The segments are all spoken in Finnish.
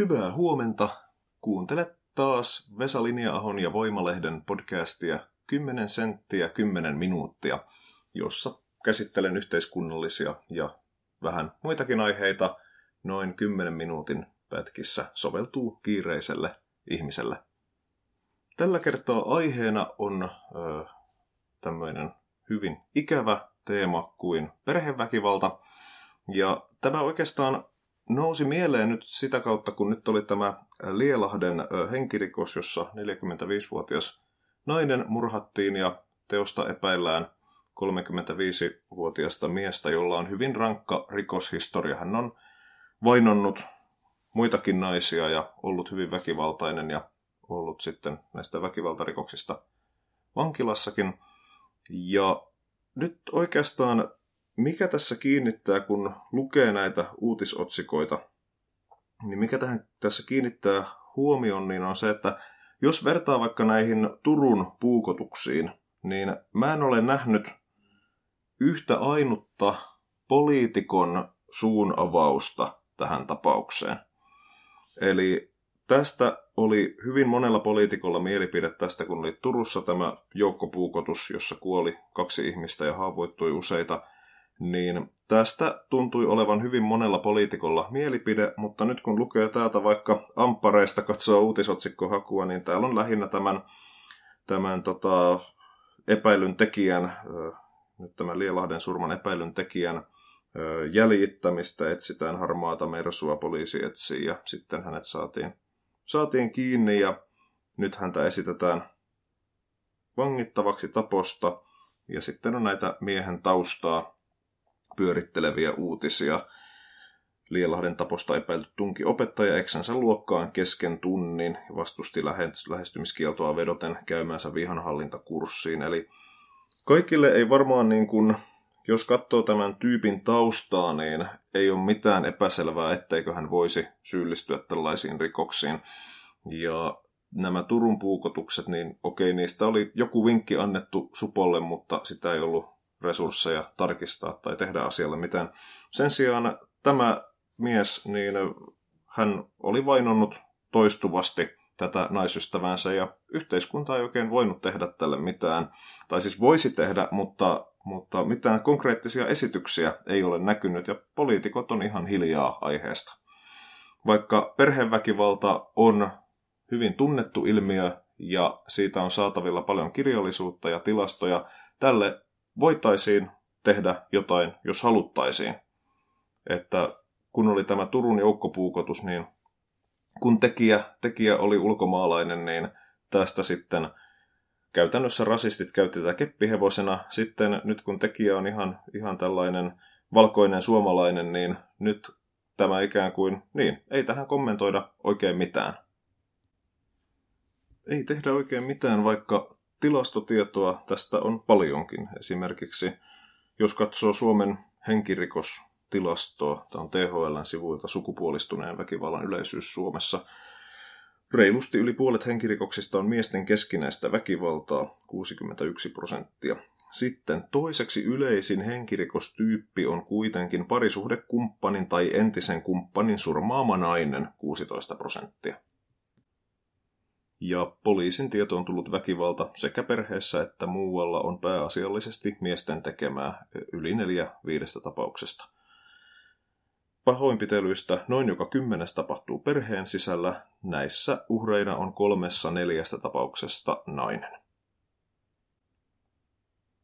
Hyvää huomenta. Kuuntelet taas Vesa Linja-ahon ja Voimalehden podcastia 10 senttiä 10 minuuttia, jossa käsittelen yhteiskunnallisia ja vähän muitakin aiheita noin 10 minuutin pätkissä soveltuu kiireiselle ihmiselle. Tällä kertaa aiheena on ö, tämmöinen hyvin ikävä teema kuin perheväkivalta. Ja tämä oikeastaan nousi mieleen nyt sitä kautta, kun nyt oli tämä Lielahden henkirikos, jossa 45-vuotias nainen murhattiin ja teosta epäillään 35-vuotiasta miestä, jolla on hyvin rankka rikoshistoria. Hän on vainonnut muitakin naisia ja ollut hyvin väkivaltainen ja ollut sitten näistä väkivaltarikoksista vankilassakin. Ja nyt oikeastaan mikä tässä kiinnittää, kun lukee näitä uutisotsikoita, niin mikä tähän tässä kiinnittää huomioon, niin on se, että jos vertaa vaikka näihin Turun puukotuksiin, niin mä en ole nähnyt yhtä ainutta poliitikon suun avausta tähän tapaukseen. Eli tästä oli hyvin monella poliitikolla mielipide tästä, kun oli Turussa tämä joukkopuukotus, jossa kuoli kaksi ihmistä ja haavoittui useita – niin tästä tuntui olevan hyvin monella poliitikolla mielipide, mutta nyt kun lukee täältä vaikka Amppareista katsoo uutisotsikkohakua, niin täällä on lähinnä tämän, tämän tota, epäilyn tekijän, nyt tämän Lielahden surman epäilyn tekijän jäljittämistä, etsitään harmaata mersua, poliisi etsii ja sitten hänet saatiin, saatiin kiinni ja nyt häntä esitetään vangittavaksi taposta ja sitten on näitä miehen taustaa pyöritteleviä uutisia. Lielahden taposta epäilty tunki opettaja eksänsä luokkaan kesken tunnin ja vastusti lähestymiskieltoa vedoten käymänsä vihanhallintakurssiin. Eli kaikille ei varmaan niin kuin, jos katsoo tämän tyypin taustaa, niin ei ole mitään epäselvää, etteikö hän voisi syyllistyä tällaisiin rikoksiin. Ja nämä Turun puukotukset, niin okei, niistä oli joku vinkki annettu Supolle, mutta sitä ei ollut resursseja tarkistaa tai tehdä asialle mitään. Sen sijaan tämä mies, niin hän oli vainonnut toistuvasti tätä naisystävänsä ja yhteiskunta ei oikein voinut tehdä tälle mitään. Tai siis voisi tehdä, mutta, mutta mitään konkreettisia esityksiä ei ole näkynyt ja poliitikot on ihan hiljaa aiheesta. Vaikka perheväkivalta on hyvin tunnettu ilmiö ja siitä on saatavilla paljon kirjallisuutta ja tilastoja, tälle voitaisiin tehdä jotain, jos haluttaisiin. Että kun oli tämä Turun joukkopuukotus, niin kun tekijä, tekijä oli ulkomaalainen, niin tästä sitten käytännössä rasistit käytti tätä keppihevosena. Sitten nyt kun tekijä on ihan, ihan tällainen valkoinen suomalainen, niin nyt tämä ikään kuin, niin, ei tähän kommentoida oikein mitään. Ei tehdä oikein mitään, vaikka tilastotietoa tästä on paljonkin. Esimerkiksi jos katsoo Suomen henkirikostilastoa, tämä on THLn sivuilta sukupuolistuneen väkivallan yleisyys Suomessa, Reilusti yli puolet henkirikoksista on miesten keskinäistä väkivaltaa, 61 prosenttia. Sitten toiseksi yleisin henkirikostyyppi on kuitenkin parisuhdekumppanin tai entisen kumppanin surmaama nainen, 16 prosenttia ja poliisin tietoon tullut väkivalta sekä perheessä että muualla on pääasiallisesti miesten tekemää yli neljä viidestä tapauksesta. Pahoinpitelyistä noin joka kymmenes tapahtuu perheen sisällä, näissä uhreina on kolmessa neljästä tapauksesta nainen.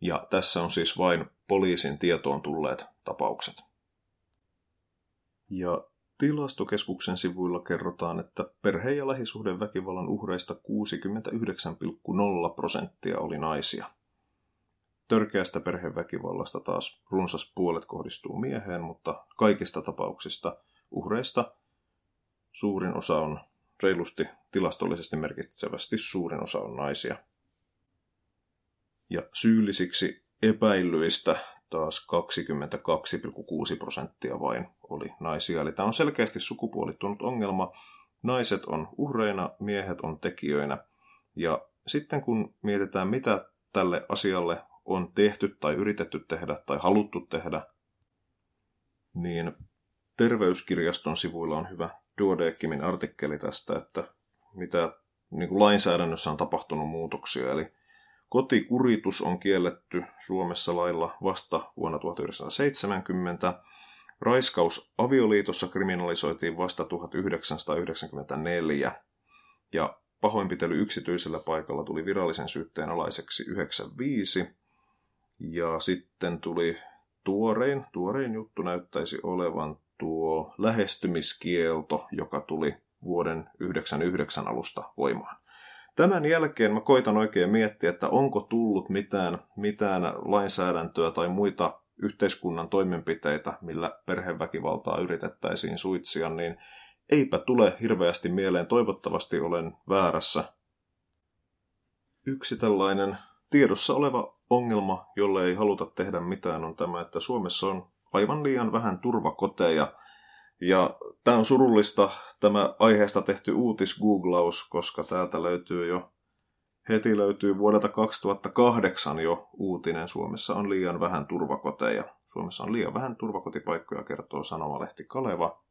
Ja tässä on siis vain poliisin tietoon tulleet tapaukset. Ja Tilastokeskuksen sivuilla kerrotaan, että perhe- ja lähisuhdeväkivallan uhreista 69,0 prosenttia oli naisia. Törkeästä perheväkivallasta taas runsas puolet kohdistuu mieheen, mutta kaikista tapauksista uhreista suurin osa on reilusti tilastollisesti merkitsevästi suurin osa on naisia. Ja syyllisiksi epäilyistä taas 22,6 prosenttia vain oli naisia. Eli tämä on selkeästi sukupuolittunut ongelma. Naiset on uhreina, miehet on tekijöinä. Ja sitten kun mietitään, mitä tälle asialle on tehty tai yritetty tehdä tai haluttu tehdä, niin terveyskirjaston sivuilla on hyvä Duodeckimin artikkeli tästä, että mitä niin kuin lainsäädännössä on tapahtunut muutoksia. Eli kotikuritus on kielletty Suomessa lailla vasta vuonna 1970. Raiskaus avioliitossa kriminalisoitiin vasta 1994. Ja pahoinpitely yksityisellä paikalla tuli virallisen syytteen alaiseksi 95. Ja sitten tuli tuorein, tuorein juttu näyttäisi olevan tuo lähestymiskielto, joka tuli vuoden 99 alusta voimaan. Tämän jälkeen mä koitan oikein miettiä, että onko tullut mitään, mitään lainsäädäntöä tai muita yhteiskunnan toimenpiteitä, millä perheväkivaltaa yritettäisiin suitsia, niin eipä tule hirveästi mieleen. Toivottavasti olen väärässä. Yksi tällainen tiedossa oleva ongelma, jolle ei haluta tehdä mitään, on tämä, että Suomessa on aivan liian vähän turvakoteja. Ja tämä on surullista, tämä aiheesta tehty uutisgooglaus, koska täältä löytyy jo, heti löytyy vuodelta 2008 jo uutinen. Suomessa on liian vähän turvakoteja. Suomessa on liian vähän turvakotipaikkoja, kertoo sanomalehti Kaleva.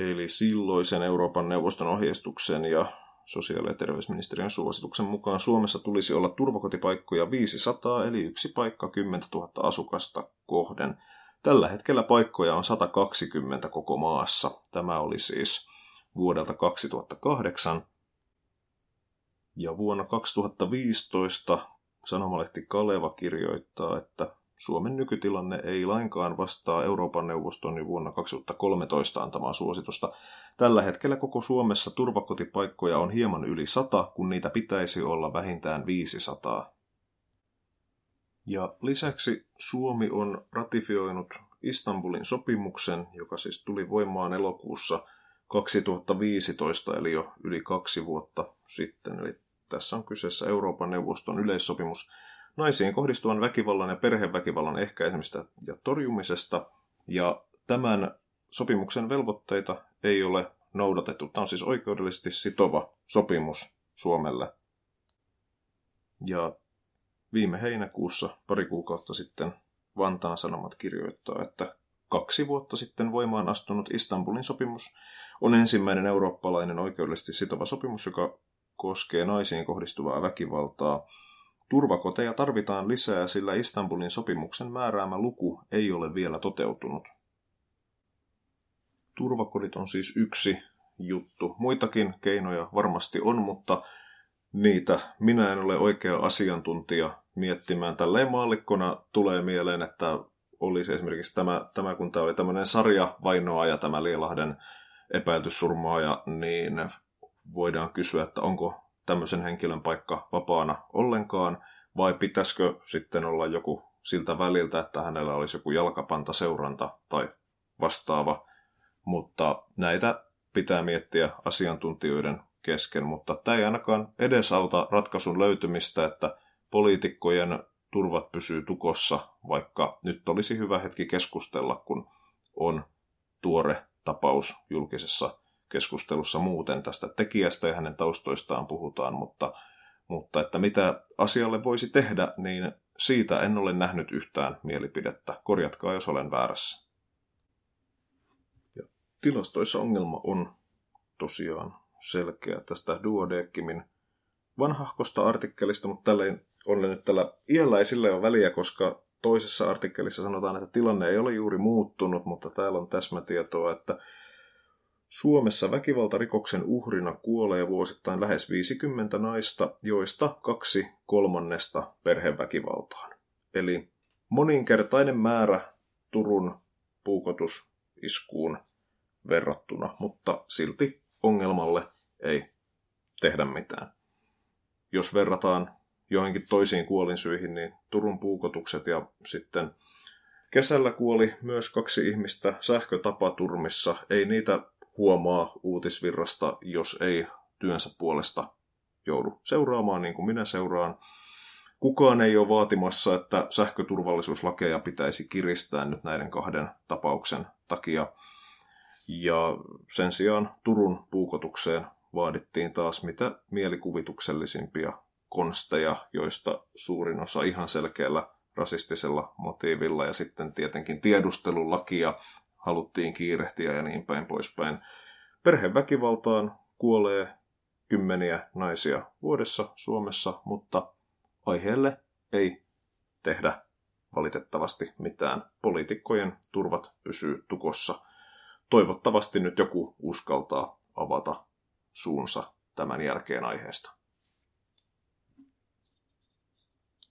Eli silloisen Euroopan neuvoston ohjeistuksen ja sosiaali- ja terveysministeriön suosituksen mukaan Suomessa tulisi olla turvakotipaikkoja 500, eli yksi paikka 10 000 asukasta kohden. Tällä hetkellä paikkoja on 120 koko maassa. Tämä oli siis vuodelta 2008. Ja vuonna 2015 sanomalehti Kaleva kirjoittaa, että Suomen nykytilanne ei lainkaan vastaa Euroopan neuvoston vuonna 2013 antamaa suositusta. Tällä hetkellä koko Suomessa turvakotipaikkoja on hieman yli sata, kun niitä pitäisi olla vähintään 500. Ja lisäksi Suomi on ratifioinut Istanbulin sopimuksen, joka siis tuli voimaan elokuussa 2015, eli jo yli kaksi vuotta sitten. Eli tässä on kyseessä Euroopan neuvoston yleissopimus naisiin kohdistuvan väkivallan ja perheväkivallan ehkäisemistä ja torjumisesta. Ja tämän sopimuksen velvoitteita ei ole noudatettu. Tämä on siis oikeudellisesti sitova sopimus Suomelle. Ja viime heinäkuussa, pari kuukautta sitten, Vantaan Sanomat kirjoittaa, että kaksi vuotta sitten voimaan astunut Istanbulin sopimus on ensimmäinen eurooppalainen oikeudellisesti sitova sopimus, joka koskee naisiin kohdistuvaa väkivaltaa. Turvakoteja tarvitaan lisää, sillä Istanbulin sopimuksen määräämä luku ei ole vielä toteutunut. Turvakodit on siis yksi juttu. Muitakin keinoja varmasti on, mutta niitä minä en ole oikea asiantuntija miettimään. Tälleen maallikkona tulee mieleen, että olisi esimerkiksi tämä, tämä kun tämä oli tämmöinen sarja ja tämä Lielahden epäilty surmaaja, niin voidaan kysyä, että onko tämmöisen henkilön paikka vapaana ollenkaan, vai pitäisikö sitten olla joku siltä väliltä, että hänellä olisi joku jalkapanta seuranta tai vastaava. Mutta näitä pitää miettiä asiantuntijoiden kesken, mutta tämä ei ainakaan edesauta ratkaisun löytymistä, että poliitikkojen turvat pysyy tukossa, vaikka nyt olisi hyvä hetki keskustella, kun on tuore tapaus julkisessa keskustelussa muuten tästä tekijästä ja hänen taustoistaan puhutaan, mutta, mutta että mitä asialle voisi tehdä, niin siitä en ole nähnyt yhtään mielipidettä. Korjatkaa, jos olen väärässä. Ja tilastoissa ongelma on tosiaan selkeä tästä Duodeckimin vanhahkosta artikkelista, mutta tällä on nyt tällä iällä ei sillä ole väliä, koska toisessa artikkelissa sanotaan, että tilanne ei ole juuri muuttunut, mutta täällä on täsmätietoa, että Suomessa väkivaltarikoksen uhrina kuolee vuosittain lähes 50 naista, joista kaksi kolmannesta perheväkivaltaan. Eli moninkertainen määrä Turun puukotusiskuun verrattuna, mutta silti ongelmalle ei tehdä mitään. Jos verrataan joihinkin toisiin kuolinsyihin, niin Turun puukotukset ja sitten kesällä kuoli myös kaksi ihmistä sähkötapaturmissa. Ei niitä huomaa uutisvirrasta, jos ei työnsä puolesta joudu seuraamaan niin kuin minä seuraan. Kukaan ei ole vaatimassa, että sähköturvallisuuslakeja pitäisi kiristää nyt näiden kahden tapauksen takia. Ja sen sijaan Turun puukotukseen vaadittiin taas mitä mielikuvituksellisimpia konsteja, joista suurin osa ihan selkeällä rasistisella motiivilla ja sitten tietenkin tiedustelulaki ja haluttiin kiirehtiä ja niin päin poispäin. Perheväkivaltaan kuolee kymmeniä naisia vuodessa Suomessa, mutta aiheelle ei tehdä valitettavasti mitään. Poliitikkojen turvat pysyy tukossa. Toivottavasti nyt joku uskaltaa avata suunsa tämän jälkeen aiheesta.